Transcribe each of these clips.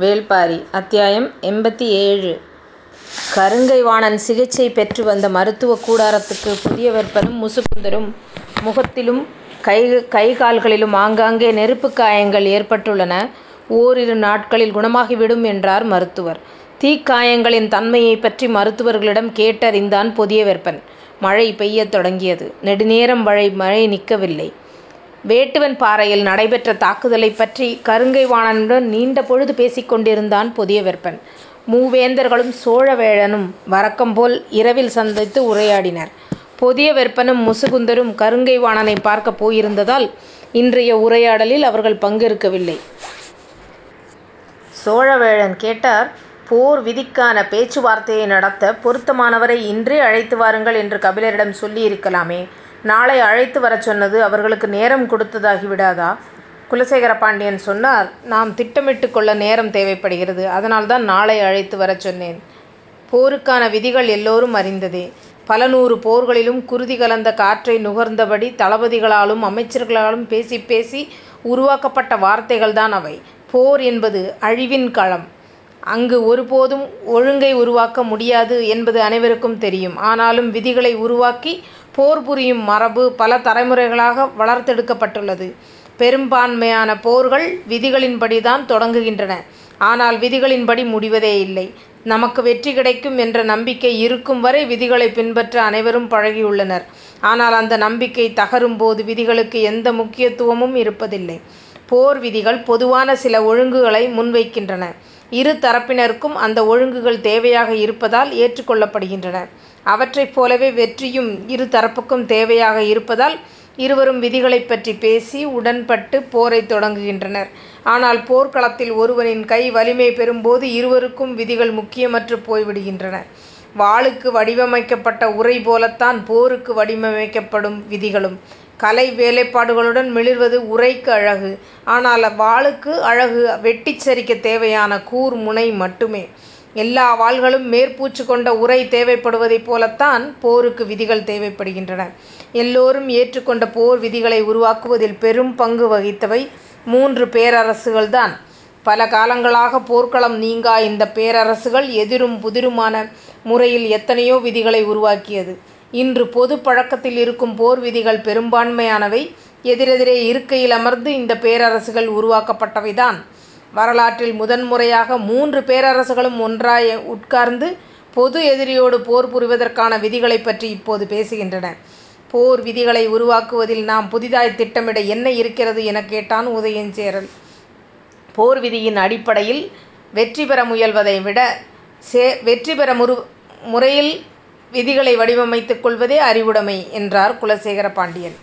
வேள்பாரி அத்தியாயம் எண்பத்தி ஏழு கருங்கை வாணன் சிகிச்சை பெற்று வந்த மருத்துவக் கூடாரத்துக்கு புதிய புதியவர்பனும் முசுகுந்தரும் முகத்திலும் கை கை கால்களிலும் ஆங்காங்கே நெருப்புக் காயங்கள் ஏற்பட்டுள்ளன. ஓரிரு நாட்களில் குணமாகிவிடும் என்றார் மருத்துவர். தீக்காயங்களின் தன்மையைப் பற்றி மருத்துவர்களிடம் கேட்டறிந்தான் புதியவர்பன். மழை பெய்யத் தொடங்கியது. நெடுநேரம் மழை மழை நிற்கவில்லை. வேட்டுவன் பாறையில் நடைபெற்ற தாக்குதலைப் பற்றி கருங்கை வாணனுடன் நீண்ட பொழுது பேசிக் கொண்டிருந்தான் புதியவர்பன். மூவேந்தர்களும் சோழவேழனும் வழக்கம்போல் இரவில் சந்தித்து உரையாடினர். புதியவர்பனும் முசுகுந்தரும் கருங்கை வாணனைப் பார்க்கப் போயிருந்ததால் இன்றைய உரையாடலில் அவர்கள் பங்கேற்கவில்லை. சோழவேழன் கேட்டார் போர் விதிக்கான பேச்சுவார்த்தையை நடத்த பொருத்தமானவரை இன்றே அழைத்து வாருங்கள் என்று கபிலரிடம் சொல்லியிருக்கலாமே. நாளை அழைத்து வரச் சொன்னது அவர்களுக்கு நேரம் கொடுத்ததாகி விடாதா? குலசேகர பாண்டியன் சொன்னார் நாம் திட்டமிட்டு கொள்ள நேரம் தேவைப்படுகிறது. அதனால்தான் நாளை அழைத்து வரச் சொன்னேன். போருக்கான விதிகள் எல்லோரும் அறிந்ததே. பல நூறு போர்களிலும் குருதி கலந்த காற்றை நுகர்ந்தபடி தளபதிகளாலும் அமைச்சர்களாலும் பேசி பேசி உருவாக்கப்பட்ட வார்த்தைகள்தான் அவை. போர் என்பது அழிவின் களம். அங்கு ஒருபோதும் ஒழுங்கை உருவாக்க முடியாது என்பது அனைவருக்கும் தெரியும். ஆனாலும் விதிகளை உருவாக்கி போர் புரியும் மரபு பல தலைமுறைகளாக வளர்த்தெடுக்கப்பட்டுள்ளது. பெரும்பான்மையான போர்கள் விதிகளின்படிதான் தொடங்குகின்றன. ஆனால் விதிகளின்படி முடிவதே இல்லை. நமக்கு வெற்றி கிடைக்கும் என்ற நம்பிக்கை இருக்கும் வரை விதிகளைப் பின்பற்ற அனைவரும் பழகியுள்ளனர். ஆனால் அந்த நம்பிக்கை தகரும் போது விதிகளுக்கு எந்த முக்கியத்துவமும் இருப்பதில்லை. போர் விதிகள் பொதுவான சில ஒழுங்குகளை முன்வைக்கின்றன. இரு தரப்பினருக்கும் அந்த ஒழுங்குகள் தேவையாக இருப்பதால் ஏற்றுக் கொள்ளப்படுகின்றன. அவற்றைப் போலவே வெற்றியும் இரு தரப்புக்கும் தேவையாக இருப்பதால் இருவரும் விதிகளைப் பற்றி பேசி உடன்பட்டு போரைத் தொடங்குகின்றனர். ஆனால் போர்க்களத்தில் ஒருவனின் கை வலிமை பெறும்போது இருவருக்கும் விதிகள் முக்கியமற்றுப் போய்விடுகின்றன. வாளுக்கு வடிவமைக்கப்பட்ட உரை போலத்தான் போருக்கு வடிவமைக்கப்படும் விதிகளும். கலை வேலைப்பாடுகளுடன் மிளிர்வது உரைக்கு அழகு. ஆனால் வாளுக்கு அழகு வெட்டிச் சரிக்கத் தேவையான கூர் முனை மட்டுமே. எல்லா வாள்களும் மேற்பூச்சு கொண்ட உரை தேவைப்படுவதைப் போலத்தான் போருக்கு விதிகள் தேவைப்படுகின்றன. எல்லோரும் ஏற்றுக்கொண்ட போர் விதிகளை உருவாக்குவதில் பெரும் பங்கு வகித்தவை மூன்று பேரரசுகள்தான். பல காலங்களாக போர்க்களம் நீங்கா இந்தப் பேரரசுகள் எதிரும் புதிருமான முறையில் எத்தனையோ விதிகளை உருவாக்கியது. இன்று பொதுப் பழக்கத்தில் இருக்கும் போர் விதிகள் பெரும்பான்மையானவை எதிரெதிரே இருக்கையில் அமர்ந்து இந்தப் பேரரசுகள் உருவாக்கப்பட்டவைதான். வரலாற்றில் முதன் முறையாக மூன்று பேரரசுகளும் ஒன்றாய் உட்கார்ந்து பொது எதிரியோடு போர் புரிவதற்கான விதிகளைப் பற்றி இப்போது பேசுகின்றன. போர் விதிகளை உருவாக்குவதில் நாம் புதிதாய் திட்டமிட என்ன இருக்கிறது? எனக் கேட்டான் உதயஞ்சேரல். போர் விதியின் அடிப்படையில் வெற்றி பெற முயல்வதை விட சே வெற்றி பெற முரு முறையில் விதிகளை வடிவமைத்துக் கொள்வதே அறிவுடைமை என்றார் குலசேகர பாண்டியன்.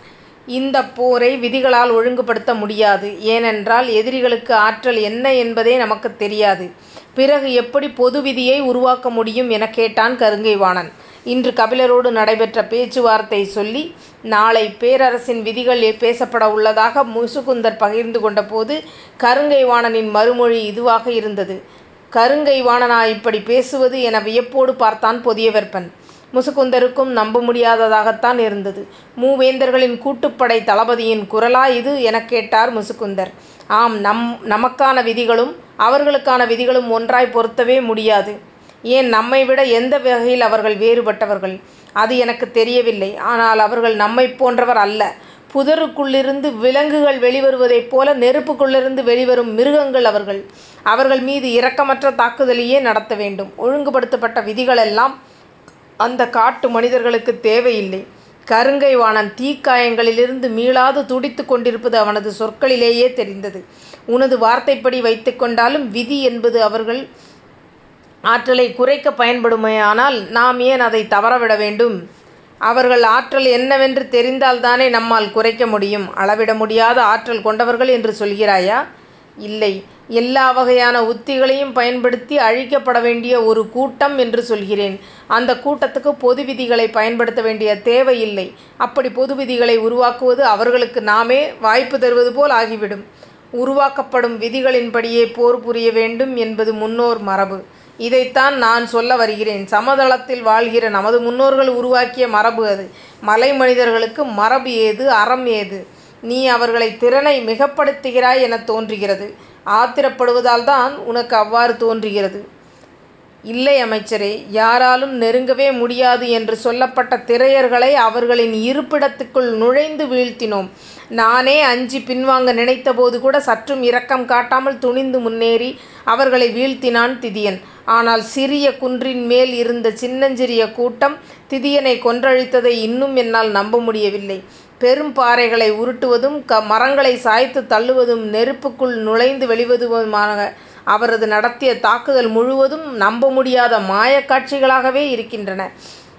இந்தப் போரை விதிகளால் ஒழுங்குபடுத்த முடியாது. ஏனென்றால் எதிரிகளுக்கு ஆற்றல் என்ன என்பதே நமக்குத் தெரியாது. பிறகு எப்படி பொது விதியை உருவாக்க முடியும்? எனக் கேட்டான் கருங்கைவாணன் இன்று கபிலரோடு நடைபெற்ற பேச்சுவார்த்தை சொல்லி நாளை பேரரசின் விதிகள் பேசப்பட உள்ளதாக முசுகுந்தர் பகிர்ந்து கொண்டபோது கருங்கைவாணனின் மறுமொழி இதுவாக இருந்தது. கருங்கைவாணனா இப்படி இப்படிப் பேசுவது என வியப்போடு பார்த்தான் புதியவர்பன். முசுகுந்தருக்கும் நம்ப முடியாததாகத்தான் இருந்தது. மூவேந்தர்களின் கூட்டுப்படை தளபதியின் குரலா இது? எனக் கேட்டார் முசுகுந்தர். ஆம் நமக்கான விதிகளும் அவர்களுக்கான விதிகளும் ஒன்றாய்ப் பொருத்தவே முடியாது. ஏன் நம்மைவிட எந்த வகையில் அவர்கள் வேறுபட்டவர்கள்? அது எனக்குத் தெரியவில்லை. ஆனால் அவர்கள் நம்மைப் போன்றவர் அல்ல. புதருக்குள்ளிருந்து விலங்குகள் வெளிவருவதைப் போல நெருப்புக்குள்ளிருந்து வெளிவரும் மிருகங்கள் அவர்கள். அவர்கள் மீது இரக்கமற்ற தாக்குதலையே நடத்த வேண்டும். ஒழுங்குபடுத்தப்பட்ட விதிகளெல்லாம் அந்த காட்டு மனிதர்களுக்குத் தேவையில்லை. கருங்கை வாணன் தீக்காயங்களிலிருந்து மீளாது துடித்துக் கொண்டிருப்பது அவனது சொற்களிலேயே தெரிந்தது. உனது வார்த்தைப்படி வைத்துக் கொண்டாலும் விதி என்பது அவர்கள் ஆற்றலைக் குறைக்கப் பயன்படுமேயானால் நாம் ஏன் அதைத் தவறவிட வேண்டும்? அவர்கள் ஆற்றல் என்னவென்று தெரிந்தால்தானே நம்மால் குறைக்க முடியும். அளவிட முடியாத ஆற்றல் கொண்டவர்கள் என்று சொல்கிறாயா? இல்லை. எல்லா வகையான உத்திகளையும் பயன்படுத்தி அழிக்கப்பட வேண்டிய ஒரு கூட்டம் என்று சொல்கிறேன். அந்த கூட்டத்துக்கு பொது விதிகளை பயன்படுத்த வேண்டிய தேவையில்லை. அப்படி பொது விதிகளை உருவாக்குவது அவர்களுக்கு நாமே வாய்ப்பு தருவது போல் ஆகிவிடும். உருவாக்கப்படும் விதிகளின்படியே போர் புரிய வேண்டும் என்பது முன்னோர் மரபு. இதைத்தான் நான் சொல்ல வருகிறேன். சமதளத்தில் வாழ்கிற நமது முன்னோர்கள் உருவாக்கிய மரபு அது. மலை மனிதர்களுக்கு மரபு ஏது? அறம் ஏது? நீ அவர்களை திறனை மிகப்படுத்துகிறாய் என தோன்றுகிறது. ஆத்திரப்படுவதால் தான் உனக்கு அவ்வாறு தோன்றுகிறது. இல்லை அமைச்சரே. யாராலும் நெருங்கவே முடியாது என்று சொல்லப்பட்ட திரையர்களை அவர்களின் இருப்பிடத்துக்குள் நுழைந்து வீழ்த்தினோம். நானே அஞ்சி பின்வாங்க நினைத்தபோது கூட சற்றும் இரக்கம் காட்டாமல் துணிந்து முன்னேறி அவர்களை வீழ்த்தினான் திதியன். ஆனால் சிறிய குன்றின் மேல் இருந்த சின்னஞ்சிறிய கூட்டம் திதியனை கொன்றழித்ததை இன்னும் என்னால் நம்ப முடியவில்லை. பெரும் பாறைகளை உருட்டுவதும் மரங்களை சாய்த்துத் தள்ளுவதும் நெருப்புக்குள் நுழைந்து வெளிவதுமாக அவரது நடத்திய தாக்குதல் முழுவதும் நம்ப முடியாத மாயக் காட்சிகளாகவே இருக்கின்றன.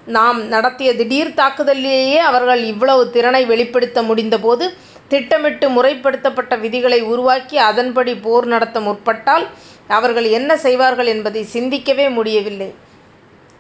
நாம் நடத்திய திடீர் தாக்குதலிலேயே அவர்கள் இவ்வளவு திறனை வெளிப்படுத்த முடிந்தபோது திட்டமிட்டு முறைப்படுத்தப்பட்ட விதிகளை உருவாக்கி அதன்படி போர் நடத்த முற்பட்டால் அவர்கள் என்ன செய்வார்கள் என்பதை சிந்திக்கவே முடியவில்லை.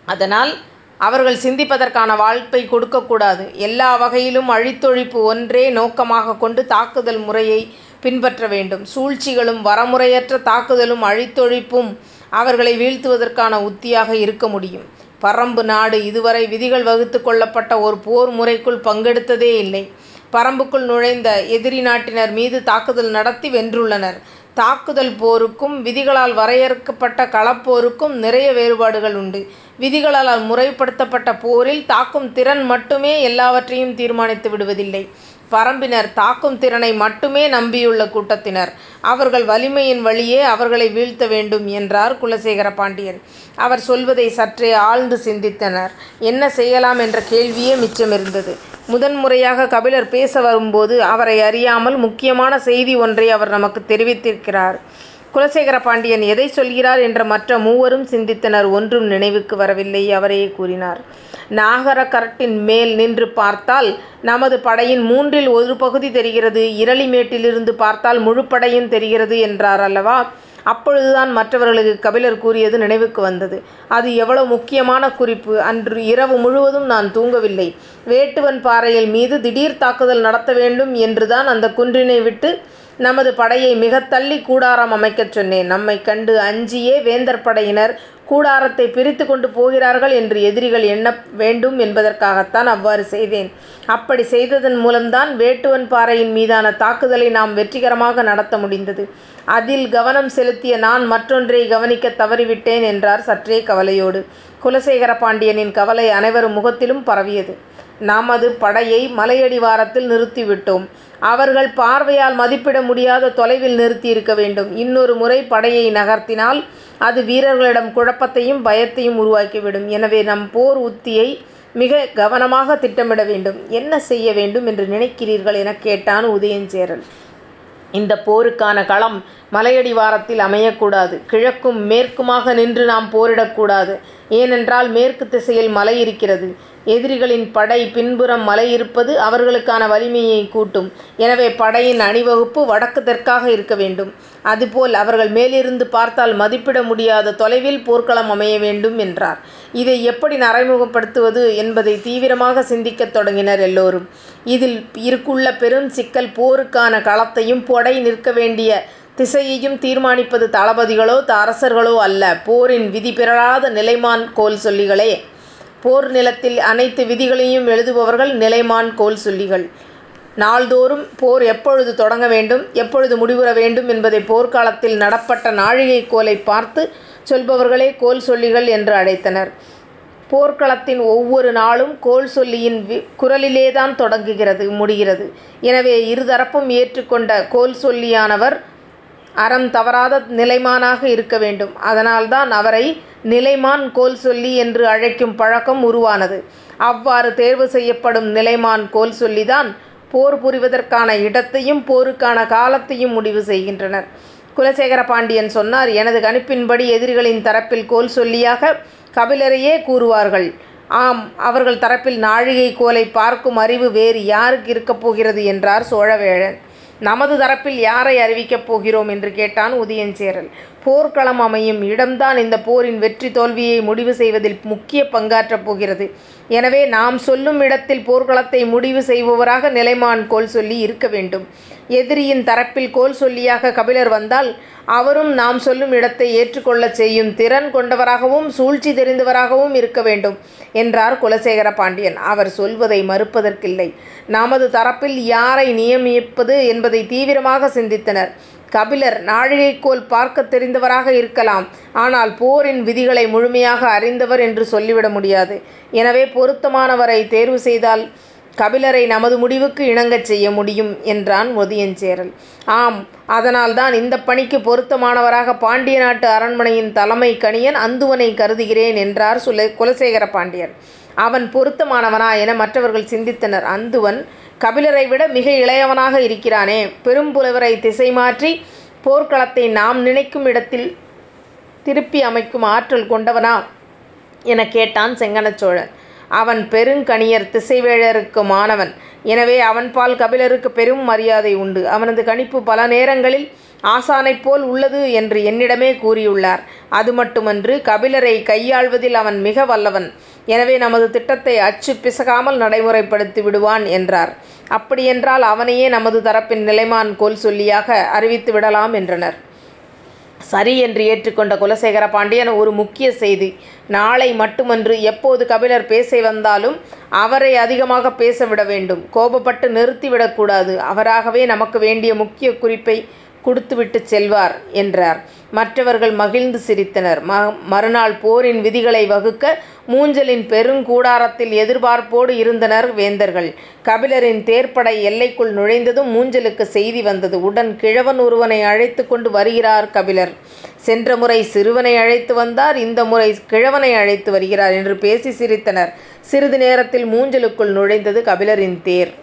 அதனால் அவர்கள் சிந்திப்பதற்கான வாய்ப்பை கொடுக்கக்கூடாது. எல்லா வகையிலும் அழித்தொழிப்பு ஒன்றே நோக்கமாகக் கொண்டு தாக்குதல் முறையைப் பின்பற்ற வேண்டும். சூழ்ச்சிகளும் வரமுறையற்ற தாக்குதலும் அழித்தொழிப்பும் அவர்களை வீழ்த்துவதற்கான உத்தியாக இருக்க முடியும். பறம்பு நாடு இதுவரை விதிகள் வகுத்துக் கொள்ளப்பட்ட ஒரு போர் முறைக்குள் பங்கெடுத்ததே இல்லை. பறம்புக்குள் நுழைந்த எதிரி நாட்டினர் மீது தாக்குதல் நடத்தி வென்றுள்ளனர். தாக்குதல் போருக்கும் விதிகளால் வரையறுக்கப்பட்ட களப்போருக்கும் நிறைய வேறுபாடுகள் உண்டு. விதிகளால் முறைப்படுத்தப்பட்ட போரில் தாக்கும் திறன் மட்டுமே எல்லாவற்றையும் தீர்மானித்து விடுவதில்லை. பரம்பினர் தாக்கும் திறனை மட்டுமே நம்பியுள்ள கூட்டத்தினர். அவர்கள் வலிமையின் வழியே அவர்களை வீழ்த்த வேண்டும் என்றார் குலசேகர பாண்டியன். அவர் சொல்வதை சற்றே ஆழ்ந்து சிந்தித்தனர். என்ன செய்யலாம் என்ற கேள்வியே மிச்சமிருந்தது. முதன் முறையாக கபிலர் பேச வரும்போது அவரை அறியாமல் முக்கியமான செய்தி ஒன்றை அவர் நமக்குத் தெரிவித்திருக்கிறார். குலசேகர பாண்டியன் எதை சொல்கிறார் என்று மற்ற மூவரும் சிந்தித்தனர். ஒன்றும் நினைவுக்கு வரவில்லை. அவரே கூறினார். நாகர கரட்டின் மேல் நின்று பார்த்தால் நமது படையின் மூன்றில் ஒரு பகுதி தெரிகிறது. இரளிமேட்டிலிருந்து பார்த்தால் முழுப்படையும் தெரிகிறது என்றார் அல்லவா? அப்பொழுதுதான் மற்றவர்களுக்கு கபிலர் கூறியது நினைவுக்கு வந்தது. அது எவ்வளவு முக்கியமான குறிப்பு. அன்று இரவு முழுவதும் நான் தூங்கவில்லை. வேட்டுவன் பாறையில் மீது திடீர் தாக்குதல் நடத்த வேண்டும் என்றுதான் அந்த குன்றினை விட்டு நமது படையை மிகத் தள்ளிக் கூடாரம் அமைக்கச் சொன்னேன். நம்மைக் கண்டு அஞ்சியே வேந்தர் படையினர் கூடாரத்தைப் பிரித்துக் கொண்டு போகிறார்கள் என்று எதிரிகள் எண்ண வேண்டும் என்பதற்காகத்தான் அவ்வாறு செய்தேன். அப்படிச் செய்ததன் மூலம்தான் வேட்டுவன் பாறையின் மீதான தாக்குதலை நாம் வெற்றிகரமாக நடத்த முடிந்தது. அதில் கவனம் செலுத்திய நான் மற்றொன்றை கவனிக்கத் தவறிவிட்டேன் என்றார் சற்றே கவலையோடு. குலசேகர பாண்டியனின் கவலை அனைவர் முகத்திலும் பரவியது. நமது படையை மலையடிவாரத்தில் நிறுத்திவிட்டோம். அவர்கள் பார்வையால் மதிப்பிட முடியாத தொலைவில் நிறுத்தியிருக்க வேண்டும். இன்னொரு முறை படையை நகர்த்தினால் அது வீரர்களிடம் குழப்பத்தையும் பயத்தையும் உருவாக்கிவிடும். எனவே நம் போர் உத்தியை மிக கவனமாக திட்டமிட வேண்டும். என்ன செய்ய வேண்டும் என்று நினைக்கிறீர்கள்? எனக் கேட்டான் உதயஞ்சேரல். இந்தப் போருக்கான களம் மலையடிவாரத்தில் அமையக்கூடாது. கிழக்கும் மேற்குமாக நின்று நாம் போரிடக்கூடாது ஏனென்றால் மேற்குத் திசையில் மலை இருக்கிறது. எதிரிகளின் படை பின்புறம் மலை இருப்பது அவர்களுக்கான வலிமையைக் கூட்டும். எனவே படையின் அணிவகுப்பு வடக்கு தெற்காக இருக்க வேண்டும். அதுபோல் அவர்கள் மேலிருந்து பார்த்தால் மதிப்பிட முடியாத தொலைவில் போர்க்களம் அமைய வேண்டும் என்றார். இதை எப்படி நடைமுறைப்படுத்துவது என்பதை தீவிரமாக சிந்திக்கத் தொடங்கினர் எல்லோரும். இதில் இருக்குள்ள பெரும் சிக்கல் போருக்கான களத்தையும் படை நிற்க வேண்டிய திசையையும் தீர்மானிப்பது தளபதிகளோ அரசர்களோ அல்ல போரின் விதி பிறழாத நிலைமான் கோல் சொல்லிகளே. போர் நிலத்தில் அனைத்து விதிகளையும் எழுதுபவர்கள் நிலைமான் கோல் சொல்லிகள். நாள்தோறும் போர் எப்பொழுது தொடங்க வேண்டும் எப்பொழுது முடிவுற வேண்டும் என்பதை போர்க்காலத்தில் நடப்பட்ட நாழிகைக் கோலைப் பார்த்துச் சொல்பவர்களே கோல் சொல்லிகள் என்று அழைத்தனர். போர்க்களத்தின் ஒவ்வொரு நாளும் கோல் சொல்லியின் குரலிலேதான் தொடங்குகிறது முடிகிறது. எனவே இருதரப்பும் ஏற்றுக்கொண்ட ஏற்றுக் கொண்ட கோல் சொல்லியானவர் அறம் தவறாத நிலைமானாக இருக்க வேண்டும். அதனால்தான் அவரை நிலைமான் கோல் சொல்லி என்று அழைக்கும் பழக்கம் உருவானது. அவ்வாறு தேர்வு செய்யப்படும் நிலைமான் கோல் சொல்லிதான் போர் புரிவதற்கான இடத்தையும் போருக்கான காலத்தையும் முடிவு செய்கின்றனர். குலசேகர பாண்டியன் சொன்னார் எனது கணிப்பின்படி எதிரிகளின் தரப்பில் கோல் சொல்லியாக கபிலரையே கூறுவார்கள். ஆம் அவர்கள் தரப்பில் நாழிகைக் கோலைப் பார்க்கும் அறிவு வேறு யாருக்கு இருக்கப் போகிறது என்றார் சோழவேழன். நமது தரப்பில் யாரை அறிவிக்கப் போகிறோம்? என்று கேட்டான் உதயஞ்சேரல் போர்க்களம் அமையும் இடம்தான் இந்த போரின் வெற்றி தோல்வியை முடிவு செய்வதில் முக்கிய பங்காற்றப் போகிறது. எனவே நாம் சொல்லும் இடத்தில் போர்க்களத்தை முடிவு செய்பவராக நிலைமான் கோல் சொல்லி இருக்க வேண்டும். எதிரியின் தரப்பில் கோல் சொல்லியாக கபிலர் வந்தால் அவரும் நாம் சொல்லும் இடத்தை ஏற்றுக் கொள்ளச் செய்யும் திறன் கொண்டவராகவும் சூழ்ச்சி தெரிந்தவராகவும் இருக்க வேண்டும் என்றார் குலசேகர பாண்டியன். அவர் சொல்வதை மறுப்பதற்கில்லை. நமது தரப்பில் யாரை நியமிப்பது என்பதை தீவிரமாக சிந்தித்தனர். கபிலர் நாழிகைக்கோல் பார்க்க தெரிந்தவராக இருக்கலாம் ஆனால் போரின் விதிகளை முழுமையாக அறிந்தவர் என்று சொல்லிவிட முடியாது எனவே பொருத்தமானவரை தேர்வு செய்தால் கபிலரை நமது முடிவுக்கு இணங்கச் செய்ய முடியும் என்றான் உதயஞ்சேரல் ஆம் அதனால்தான் இந்த பணிக்கு பொருத்தமானவராக பாண்டிய நாட்டு அரண்மனையின் தலைமை கணியன் அந்துவனை கருதுகிறேன் என்றார் சுல குலசேகர பாண்டியர். அவன் பொருத்தமானவனா என மற்றவர்கள் சிந்தித்தனர். அந்துவன் கபிலரை விட மிக இளையவனாக இருக்கிறானே பெரும்புலவரை திசை மாற்றி போர்க்களத்தை நாம் நினைக்கும் இடத்தில் திருப்பி அமைக்கும் ஆற்றல் கொண்டவனா? என கேட்டான் செங்கனச்சோழன் அவன் பெருங்கணியர் திசைவேழருக்கு மாணவன். எனவே அவன்பால் கபிலருக்கு பெரும் மரியாதை உண்டு. அவனது கணிப்பு பல நேரங்களில் ஆசானைப் போல் உள்ளது என்று என்னிடமே கூறியுள்ளார். அது மட்டுமன்று கபிலரை கையாள்வதில் அவன் மிக வல்லவன். எனவே நமது திட்டத்தை அச்சு பிசகாமல் நடைமுறைப்படுத்தி விடுவான் என்றார். அப்படியென்றால் அவனையே நமது தரப்பின் நிலைமான் கோல் சொல்லியாக அறிவித்து விடலாம் என்றனர். சரி என்று ஏற்றுக்கொண்ட குலசேகர பாண்டியன் ஒரு முக்கிய செய்தி. நாளை மட்டுமன்று எப்போது கபிலர் பேச வந்தாலும் அவரை அதிகமாக பேசவிட வேண்டும். கோபப்பட்டு நிறுத்திவிடக்கூடாது. அவராகவே நமக்கு வேண்டிய முக்கிய குறிப்பை கொடுத்துவிட்டு செல்வார் என்றார். மற்றவர்கள் மகிழ்ந்து சிரித்தனர். ம மறுநாள் போரின் விதிகளை வகுக்க மூஞ்சலின் பெருங்கூடாரத்தில் எதிர்பார்ப்போடு இருந்தனர் வேந்தர்கள். கபிலரின் தேர்ப்படை எல்லைக்குள் நுழைந்ததும் மூஞ்சலுக்கு செய்தி வந்தது. உடன் கிழவன் ஒருவனை அழைத்து கொண்டு வருகிறார் கபிலர். சென்ற முறை சிறுவனை அழைத்து வந்தார். இந்த முறை கிழவனை அழைத்து வருகிறார் என்று பேசி சிரித்தனர். சிறிது நேரத்தில் மூஞ்சலுக்குள் நுழைந்தது கபிலரின் தேர்.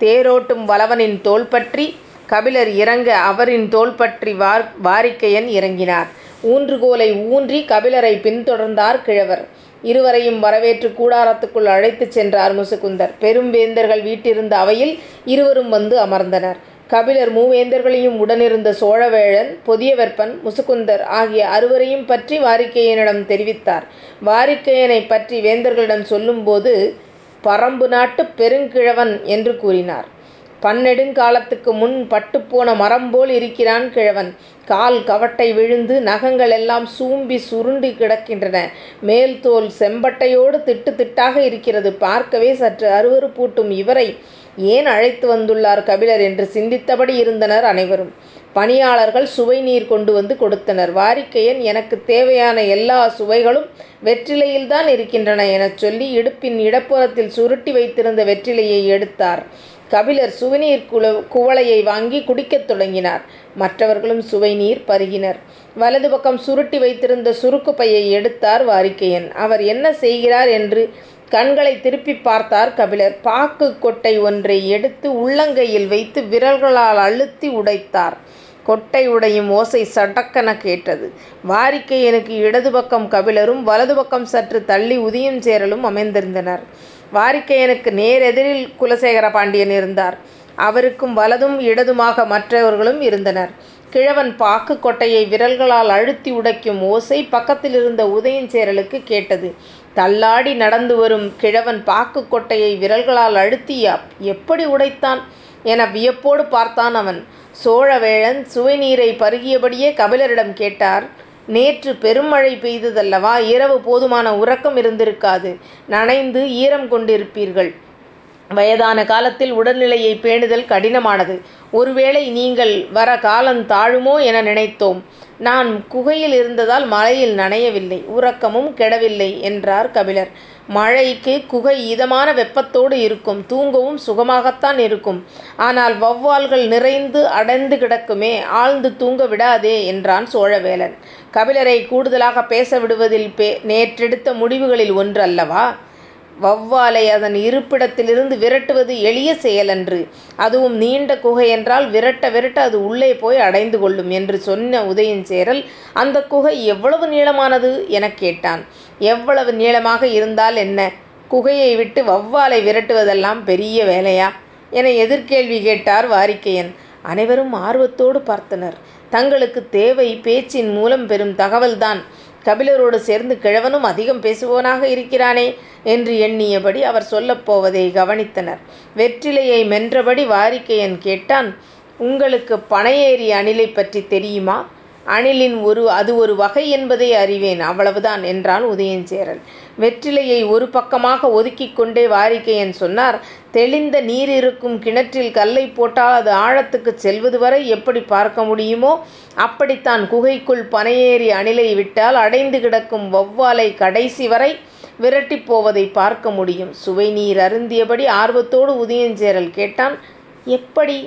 தேரோட்டும் வளவனின் தோள் பற்றி கபிலர் இறங்க அவரின் தோள்பற்றி வார் வாரிக்கையன் இறங்கினார். ஊன்றுகோலை ஊன்றி கபிலரை பின்தொடர்ந்தார் கிழவர். இருவரையும் வரவேற்று கூடாரத்துக்குள் அழைத்துச் சென்றார் முசுகுந்தர். பெரும் வேந்தர்கள் வீட்டிருந்த அவையில் இருவரும் வந்து அமர்ந்தனர். கபிலர் மூவேந்தர்களையும் உடனிருந்த சோழவேழன் பொதியவெற்பன் முசுகுந்தர் ஆகிய அறுவரையும் பற்றி வாரிக்கையனிடம் தெரிவித்தார். வாரிக்கையனை பற்றி வேந்தர்களிடம் சொல்லும்போது பரம்பு நாட்டு பெருங்கிழவன் என்று கூறினார். பன்னெடுங்காலத்துக்கு முன் பட்டுப்போன மரம் போல் இருக்கிறான் கிழவன். கால் கவட்டை விழுந்து நகங்கள் எல்லாம் சூம்பி சுருண்டு கிடக்கின்றன. மேல் தோல் செம்பட்டையோடு திட்டு திட்டாக இருக்கிறது. பார்க்கவே சற்று அருவறுப்பூட்டும் இவரை ஏன் அழைத்து வந்துள்ளார் கபிலர் என்று சிந்தித்தபடி இருந்தனர் அனைவரும். பணியாளர்கள் சுவை நீர் கொண்டு வந்து கொடுத்தனர். வாரிக்கையன் எனக்கு தேவையான எல்லா சுவைகளும் வெற்றிலையில்தான் இருக்கின்றன எனச் சொல்லி இடுப்பின் இடப்புறத்தில் சுருட்டி வைத்திருந்த வெற்றிலையை எடுத்தார். கபிலர் சுவைநீர் குல குவளையை வாங்கி குடிக்கத் தொடங்கினார். மற்றவர்களும் சுவைநீர் பருகினர். வலது பக்கம் சுருட்டி வைத்திருந்த சுருக்கு பையை எடுத்தார் வாரிக்கையன். அவர் என்ன செய்கிறார்? என்று கண்களை திருப்பி பார்த்தார் கபிலர். பாக்கு கொட்டை ஒன்றை எடுத்து உள்ளங்கையில் வைத்து விரல்களால் அழுத்தி உடைத்தார். கொட்டை உடையும் ஓசை சடக்கென கேட்டது. வாரிக்கையனுக்கு இடது பக்கம் கபிலரும் வலது பக்கம் சற்று தள்ளி உதியும் சேரலும் அமைந்திருந்தனர். வாரிக்கையனுக்கு நேரெதிரில் குலசேகர பாண்டியன் இருந்தார். அவருக்கும் வலதும் இடதுமாக மற்றவர்களும் இருந்தனர். கிழவன் பாக்கு கொட்டையை விரல்களால் அழுத்தி உடைக்கும் ஓசை பக்கத்தில் இருந்த உதயஞ்சேரலுக்கு கேட்டது. தள்ளாடி நடந்து வரும் கிழவன் பாக்கு கொட்டையை விரல்களால் அழுத்தி எப்படி உடைத்தான்? என வியப்போடு பார்த்தான் அவன். சோழவேழன் சுவைநீரை பருகியபடியே கபிலரிடம் கேட்டார் நேற்று பெருமழை பெய்ததல்லவா? இரவு போதுமான உறக்கம் இருந்திருக்காது. நனைந்து ஈரம் கொண்டிருப்பீர்கள். வயதான காலத்தில் உடல்நிலையை பேணுதல் கடினமானது. ஒருவேளை நீங்கள் வர காலம் தாழுமோ என நினைத்தோம். நான் குகையில் இருந்ததால் மழையில் நனையவில்லை. உறக்கமும் கெடவில்லை என்றார் கபிலர். மழைக்கு குகை இதமான வெப்பத்தோடு இருக்கும். தூங்கவும் சுகமாகத்தான் இருக்கும். ஆனால் வௌவால்கள் நிறைந்து அடைந்து கிடக்குமே ஆழ்ந்து தூங்க விடாதே என்றான் சோழவேலன். கபிலரை கூடுதலாக பேச விடுவதில் பே நேற்றெடுத்த முடிவுகளில் ஒன்று அல்லவா வௌவாலை அதன் இருப்பிடத்திலிருந்து விரட்டுவது எளிய செயலன்று. அதுவும் நீண்ட குகை என்றால் விரட்ட விரட்ட அது உள்ளே போய் அடைந்து கொள்ளும் என்று சொன்ன உதயஞ்சேரல் அந்த குகை எவ்வளவு நீளமானது? எனக் கேட்டான். எவ்வளவு நீளமாக இருந்தால் என்ன? குகையை விட்டு வௌவாலை விரட்டுவதெல்லாம் பெரிய வேலையா? என எதிர்கேள்வி கேட்டார் வாரிக்கையன். அனைவரும் ஆர்வத்தோடு பார்த்தனர். தங்களுக்கு தேவை பேச்சின் மூலம் பெறும் தகவல்தான். கபிலரோடு சேர்ந்து கிழவனும் அதிகம் பேசுபவனாக இருக்கிறானே என்று எண்ணியபடி அவர் சொல்லப்போவதை கவனித்தனர். வெற்றிலையை மென்றபடி வாரிக்கையன் கேட்டான் உங்களுக்கு பனையேறி அணிலை பற்றி தெரியுமா? அணிலின் ஒரு அது ஒரு வகை என்பதை அறிவேன் அவ்வளவுதான் என்றான் உதயஞ்சேரல் வெற்றிலையை ஒரு பக்கமாக ஒதுக்கி கொண்டே வாரிக்கையன் சொன்னார் தெளிந்த நீர் இருக்கும் கிணற்றில் கல்லை போட்டால் அது ஆழத்துக்கு செல்வது வரை எப்படி பார்க்க முடியுமோ அப்படித்தான் குகைக்குள் பனையேறி அணிலை விட்டால் அடைந்து கிடக்கும் வௌவாலை கடைசி வரை விரட்டிப் போவதை பார்க்க முடியும். சுவை நீர் அருந்தியபடி ஆர்வத்தோடு உதயஞ்சேரல் கேட்டான் எப்படி?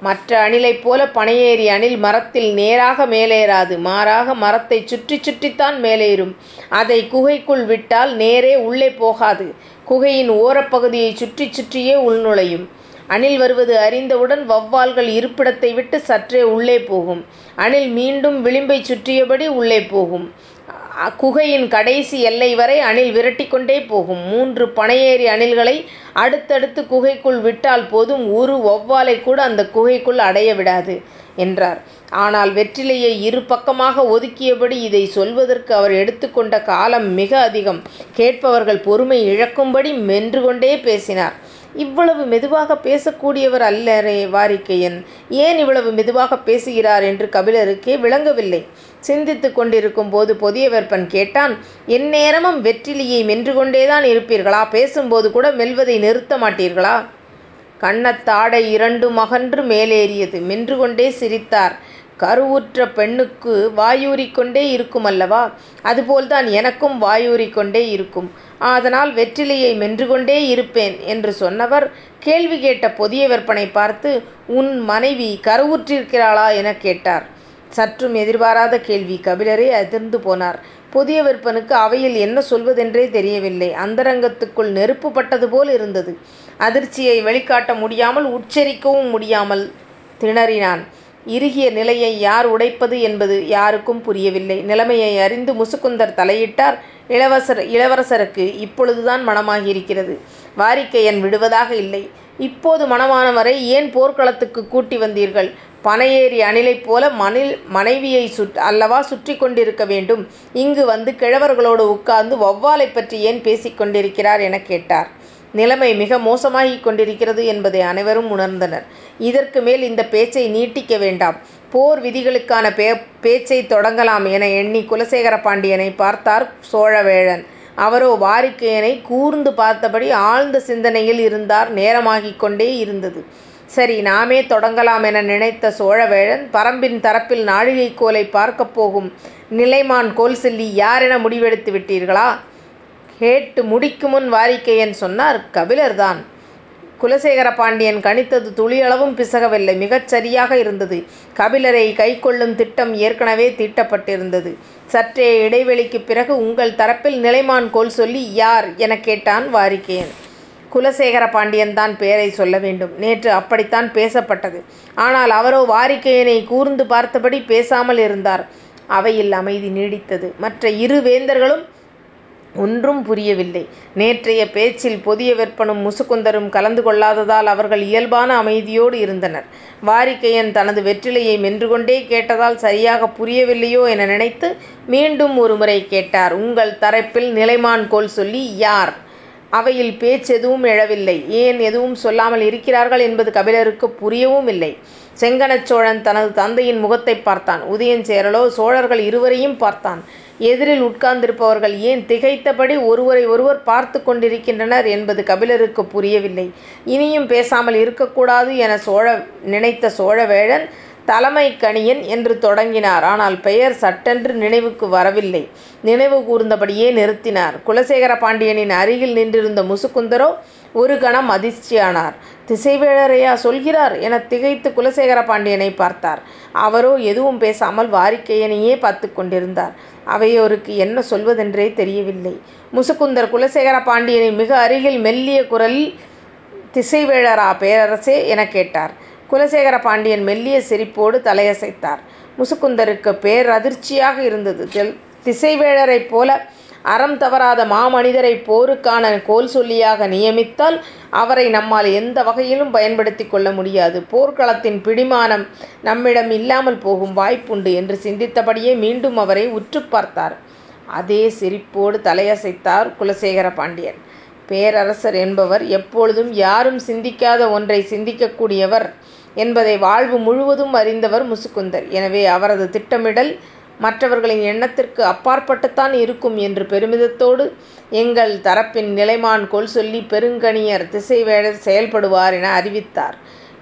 மற்ற அணிலைப் போல பனையேறி அணில் மரத்தில் நேராக மேலேறாது. மாறாக மரத்தைச் சுற்றிச் சுற்றித்தான் மேலேறும். அதைக் குகைக்குள் விட்டால் நேரே உள்ளே போகாது. குகையின் ஓரப்பகுதியைச் சுற்றிச் சுற்றியே உள்நுழையும். அணில் வருவது அறிந்தவுடன் வௌவால்கள் இருப்பிடத்தை விட்டு சற்றே உள்ளே போகும். அணில் மீண்டும் விளிம்பைச் சுற்றியபடி உள்ளே போகும். குகையின் கடைசி எல்லை வரை அணில் விரட்டிக்கொண்டே போகும். மூன்று பனையேறி அணில்களை அடுத்தடுத்து குகைக்குள் விட்டால் போதும் ஒரு வௌவாலைக் கூட அந்தக் குகைக்குள் அடைய விடாது என்றார். ஆனால் வெற்றிலையை இரு பக்கமாக ஒதுக்கியபடி இதைச் சொல்வதற்கு அவர் எடுத்துக்கொண்ட காலம் மிக அதிகம். கேட்பவர்கள் பொறுமை இழக்கும்படி மென்று கொண்டே பேசினார். இவ்வளவு மெதுவாகப் பேசக்கூடியவர் அல்லரே வாரிக்கையன் ஏன் இவ்வளவு மெதுவாகப் பேசுகிறார் என்று கபிலருக்கே விளங்கவில்லை. சிந்தித்துக் கொண்டிருக்கும் போது பொதியவர்பன் கேட்டான் எந்நேரமும் வெற்றிலையை மென்று கொண்டேதான் இருப்பீர்களா? பேசும்போது கூட மெல்வதை நிறுத்த மாட்டீர்களா? கன்னத்தாடை இரண்டும் அகன்று மேலேறியது. மென்று கொண்டே சிரித்தார். கருவுற்ற பெண்ணுக்கு வாயூறிக்கொண்டே இருக்கும் இருக்குமல்லவா? அதுபோல்தான் எனக்கும் வாயூறிக்கொண்டே இருக்கும். அதனால் வெற்றிலையை மென்று கொண்டே இருப்பேன் என்று சொன்னவர் கேள்வி கேட்ட பொதியவர்பனைப் பார்த்து உன் மனைவி கருவுற்றிருக்கிறாளா? எனக் கேட்டார். சற்றும் எதிர்பாராத கேள்வி. கபிலரே அதிர்ந்து போனார். புதிய விற்பனுக்கு அவையில் என்ன சொல்வதென்றே தெரியவில்லை. அந்தரங்கத்துக்குள் நெருப்பு பட்டதுபோல் இருந்தது. அதிர்ச்சியை வெளிக்காட்ட முடியாமல் உச்சரிக்கவும் முடியாமல் திணறினான். இறுகிய நிலையை யார் உடைப்பது என்பது யாருக்கும் புரியவில்லை. நிலைமையை அறிந்து முசுகுந்தர் தலையிட்டார். இளவரசருக்கு இப்பொழுதுதான் மணமாகியிருக்கிறது. வாரிக்கையன் விடுவதாக இல்லை. இப்போது மணமானவரை ஏன் போர்க்களத்துக்குக் கூட்டி வந்தீர்கள்? பனையேறி அணிலைப் போல மணில் மனைவியை அல்லவா சுற்றி கொண்டிருக்க வேண்டும். இங்கு வந்து கிழவர்களோடு உட்கார்ந்து வௌவாலைப் பற்றி ஏன் பேசிக் கொண்டிருக்கிறார்? எனக் கேட்டார். நிலைமை மிக மோசமாகிக் கொண்டிருக்கிறது என்பதை அனைவரும் உணர்ந்தனர். இதற்கு மேல் இந்த பேச்சை நீட்டிக்க வேண்டாம். போர் விதிகளுக்கான பே பேச்சைத் தொடங்கலாம் என எண்ணி குலசேகர பாண்டியனை பார்த்தார் சோழவேழன். அவரோ வாரிக்கையனை கூர்ந்து பார்த்தபடி ஆழ்ந்த சிந்தனையில் இருந்தார். நேரமாகிக் கொண்டே இருந்தது. சரி நாமே தொடங்கலாம் என நினைத்த சோழவேழன் பரம்பின் தரப்பில் நாழிகைக் கோலைப் பார்க்கப் போகும் நிலைமான் கோல்செல்லி யாரென முடிவெடுத்து விட்டீர்களா? கேட்டு முடிக்குமுன் வாரிக்கையன் சொன்னார் கபிலர்தான். குலசேகர பாண்டியன் கணித்தது துளியளவும் பிசகவில்லை. மிகச் சரியாக இருந்தது. கபிலரை கைக்கொள்ளும் திட்டம் ஏற்கெனவே தீட்டப்பட்டிருந்தது. சற்றே இடைவெளிக்குப் பிறகு உங்கள் தரப்பில் நிலைமான் கோல்செல்லி யார்? எனக் கேட்டான் வாரிக்கையன் குலசேகர பாண்டியன்தான் பெயரை சொல்ல வேண்டும். நேற்று அப்படித்தான் பேசப்பட்டது. ஆனால் அவரோ வாரிக்கையனை கூர்ந்து பார்த்தபடி பேசாமல் இருந்தார். அவையில் அமைதி நீடித்தது. மற்ற இரு வேந்தர்களும் ஒன்றும் புரியவில்லை. நேற்றைய பேச்சில் பொதிய வெப்பனும் முசுகுந்தரும் கலந்து கொள்ளாததால் அவர்கள் இயல்பான அமைதியோடு இருந்தனர். வாரிக்கையன் தனது வெற்றிலையை மென்று கொண்டே கேட்டதால் சரியாக புரியவில்லையோ என நினைத்து மீண்டும் ஒருமுறை கேட்டார். உங்கள் தரப்பில் நிலைமான் கோல்செல்லி யார்? அவையில் பேச்செதுவும் எழவில்லை. ஏன் எதுவும் சொல்லாமல் இருக்கிறார்கள் என்பது கபிலருக்குப் புரியவுமில்லை. செங்கணச் சோழன் தனது தந்தையின் முகத்தைப் பார்த்தான். உதயஞ்சேரலோ சோழர்கள் இருவரையும் பார்த்தான். எதிரில் உட்கார்ந்திருப்பவர்கள் ஏன் திகைத்தபடி ஒருவரை ஒருவர் பார்த்துக் கொண்டிருக்கின்றனர் என்பது கபிலருக்குப் புரியவில்லை. இனியும் பேசாமல் இருக்கக்கூடாது என நினைத்த சோழவேழன் தலைமைக்கணியன் என்று தொடங்கினார். ஆனால் பெயர் சட்டென்று நினைவுக்கு வரவில்லை. நினைவு கூர்ந்தபடியே நிறுத்தினார். குலசேகர பாண்டியனின் அருகில் நின்றிருந்த முசுகுந்தரோ ஒரு கணம் அதிர்ச்சியானார். திசைவேழரையா சொல்கிறார்? எனத் திகைத்து குலசேகர பாண்டியனைப் பார்த்தார். அவரோ எதுவும் பேசாமல் வாரிக்கையனையே பார்த்துக் கொண்டிருந்தார். அவையோருக்கு என்ன சொல்வதென்றே தெரியவில்லை. முசுகுந்தர் குலசேகர பாண்டியனை மிக அருகில் மெல்லிய குரலில் திசைவேழரா பேரரசே? எனக் கேட்டார். குலசேகர பாண்டியன் மெல்லிய சிரிப்போடு தலையசைத்தார். முசுகுந்தருக்குப் பேரதிர்ச்சியாக இருந்தது. திசைவேழரைப் போல அறம் தவறாத மாமனிதரைப் போருக்கான கோல்செல்லியாக நியமித்தால் அவரை நம்மால் எந்த வகையிலும் பயன்படுத்திக் கொள்ள முடியாது. போர்க்களத்தின் பிடிமானம் நம்மிடம் இல்லாமல் போகும் வாய்ப்புண்டு என்று சிந்தித்தபடியே மீண்டும் அவரை உற்றுப் பார்த்தார். அதே சிரிப்போடு தலையசைத்தார் குலசேகர பாண்டியன். பேரரசர் என்பவர் எப்பொழுதும் யாரும் சிந்திக்காத ஒன்றைச் சிந்திக்கக் கூடியவர் என்பதை வாழ்வு முழுவதும் அறிந்தவர் முசுகுந்தர். எனவே அவரது திட்டமிடல் மற்றவர்களின் எண்ணத்திற்கு அப்பாற்பட்டுத்தான் இருக்கும் என்று பெருமிதத்தோடு எங்கள் தரப்பின் நிலைமான் கொல் சொல்லி பெருங்கணியர் திசைவேழர் செயல்படுவார் என அறிவித்தார்.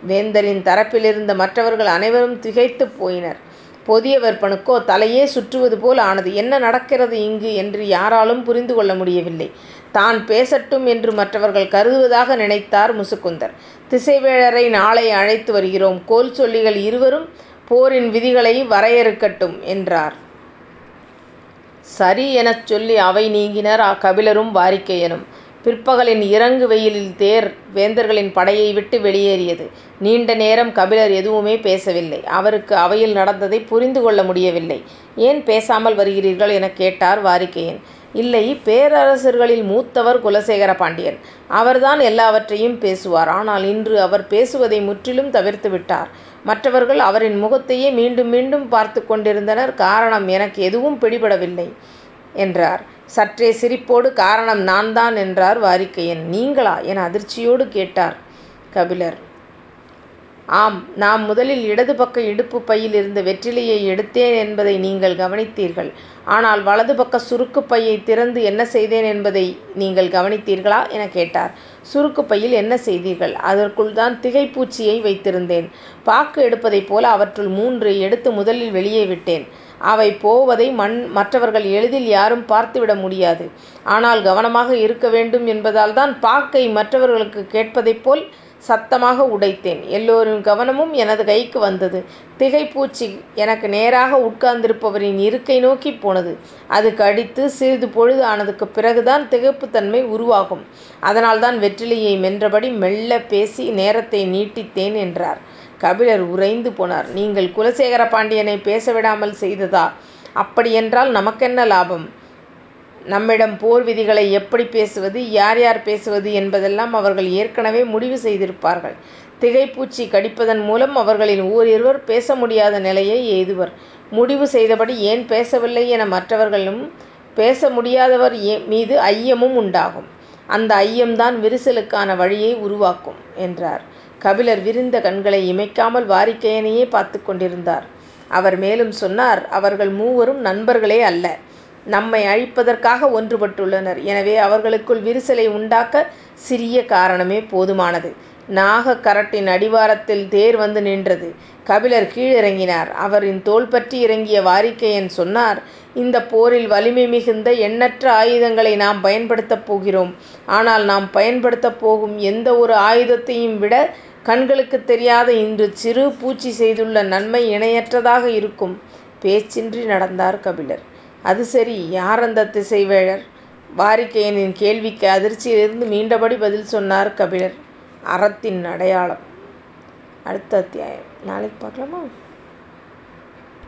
வேந்தரின் தரப்பிலிருந்த மற்றவர்கள் அனைவரும் திகைத்துப் போயினர். பொதிய வெற்பனுக்கோ தலையே சுற்றுவது போல் ஆனது. என்ன நடக்கிறது இங்கு என்று யாராலும் புரிந்து கொள்ள முடியவில்லை. தான் பேசட்டும் என்று மற்றவர்கள் கருதுவதாக நினைத்தார் முசுகுந்தர். திசைவேழரை நாளை அழைத்து வருகிறோம். கோல் சொல்லிகள் இருவரும் போரின் விதிகளை வரையறுக்கட்டும் என்றார். சரி எனச் சொல்லி அவை நீங்கினர் கபிலரும் வாரிக்கையனும் பிற்பகலின் இறங்கு வெயிலில் தேர் வேந்தர்களின் படையை விட்டு வெளியேறியது. நீண்ட நேரம் கபிலர் எதுவுமே பேசவில்லை. அவருக்கு அவையில் நடந்ததை புரிந்து கொள்ள முடியவில்லை. ஏன் பேசாமல் வருகிறீர்கள்? எனக் கேட்டார் வாரிக்கையன் இல்லை பேரரசர்களில் மூத்தவர் குலசேகர பாண்டியன். அவர்தான் எல்லாவற்றையும் பேசுவார். ஆனால் இன்று அவர் பேசுவதை முற்றிலும் தவிர்த்துவிட்டார். மற்றவர்கள் அவரின் முகத்தையே மீண்டும் மீண்டும் பார்த்துக் கொண்டிருந்தனர். காரணம் எனக்கு எதுவும் பிடிபடவில்லை என்றார். சற்றே சிரிப்போடு காரணம் நான்தான் என்றார் வாரிக்கையன் நீங்களா? என அதிர்ச்சியோடு கேட்டார் கபிலர். ஆம் நாம் முதலில் இடது பக்க இடுப்பு பையில் இருந்த வெற்றிலையை எடுத்தேன் என்பதை நீங்கள் கவனித்தீர்கள். ஆனால் வலது பக்க சுருக்குப் பையை திறந்து என்ன செய்தேன் என்பதை நீங்கள் கவனித்தீர்களா? எனக் கேட்டார். சுருக்குப் பையில் என்ன செய்தீர்கள்? அதற்குள் தான் திகைப்பூச்சியை வைத்திருந்தேன். பாக்கு எடுப்பதைப் போல அவற்றுள் மூன்றை எடுத்து முதலில் வெளியே விட்டேன். அவை போவதை மற்றவர்கள் எளிதில் யாரும் பார்த்துவிட முடியாது. ஆனால் கவனமாக இருக்க வேண்டும் என்பதால் தான் பாக்கை மற்றவர்களுக்குக் கேட்பதைப் போல் சத்தமாக உடைத்தேன். எல்லோரின் கவனமும் எனது கைக்கு வந்தது. திகைப்பூச்சி எனக்கு நேராக உட்கார்ந்திருப்பவரின் இருக்கை நோக்கிப் போனது. அது கடித்து சிறிது பொழுது ஆனதுக்குப் பிறகுதான் திகைப்புத்தன்மை உருவாகும். அதனால்தான் வெற்றிலையை மென்றபடி மெல்ல பேசி நேரத்தை நீட்டித்தேன் என்றார். கபிலர் உறைந்து போனார். நீங்கள் குலசேகர பாண்டியனைப் பேசவிடாமல் செய்ததா? அப்படியென்றால் நமக்கென்ன லாபம்? நம்மிடம் போர் விதிகளை எப்படிப் பேசுவது யார் யார் பேசுவது என்பதெல்லாம் அவர்கள் ஏற்கெனவே முடிவு செய்திருப்பார்கள். திகைப்பூச்சி கடிப்பதன் மூலம் அவர்களில் ஓரிருவர் பேச முடியாத நிலையை எய்துவர். முடிவு செய்தபடி ஏன் பேசவில்லை என மற்றவர்களும் பேச முடியாதவர் மீது ஐயமும் உண்டாகும். அந்த ஐயம்தான் விரிசலுக்கான வழியை உருவாக்கும் என்றார். கபிலர் விரிந்த கண்களை இமைக்காமல் வாரிக்கையனையே பார்த்துக் கொண்டிருந்தார். அவர் மேலும் சொன்னார் அவர்கள் மூவரும் நண்பர்களே அல்ல. நம்மை அழிப்பதற்காக ஒன்றுபட்டுள்ளனர். எனவே அவர்களுக்குள் விரிசலை உண்டாக்க சிறிய காரணமே போதுமானது. நாகக் கரட்டின் அடிவாரத்தில் தேர் வந்து நின்றது. கபிலர் கீழிறங்கினார். அவரின் தோள்பற்றி இறங்கிய வாரிக்கையன் சொன்னார் இந்தப் போரில் வலிமை மிகுந்த எண்ணற்ற ஆயுதங்களை நாம் பயன்படுத்தப் போகிறோம். ஆனால் நாம் பயன்படுத்தப் போகும் எந்த ஒரு ஆயுதத்தையும் விட கண்களுக்குத் தெரியாத இன்று சிறு பூச்சி செய்துள்ள நன்மை இணையற்றதாக இருக்கும். பேச்சின்றி நடந்தார் கபிலர். அது சரி யார் அந்த திசைவேழர்? வாரிக்கையனின் கேள்விக்கு அதிர்ச்சியிலிருந்து மீண்டபடி பதில் சொன்னார் கபிலர். அறத்தின் அடையாளம். அடுத்த அத்தியாயம் நாளைக்கு பார்க்கலாமா?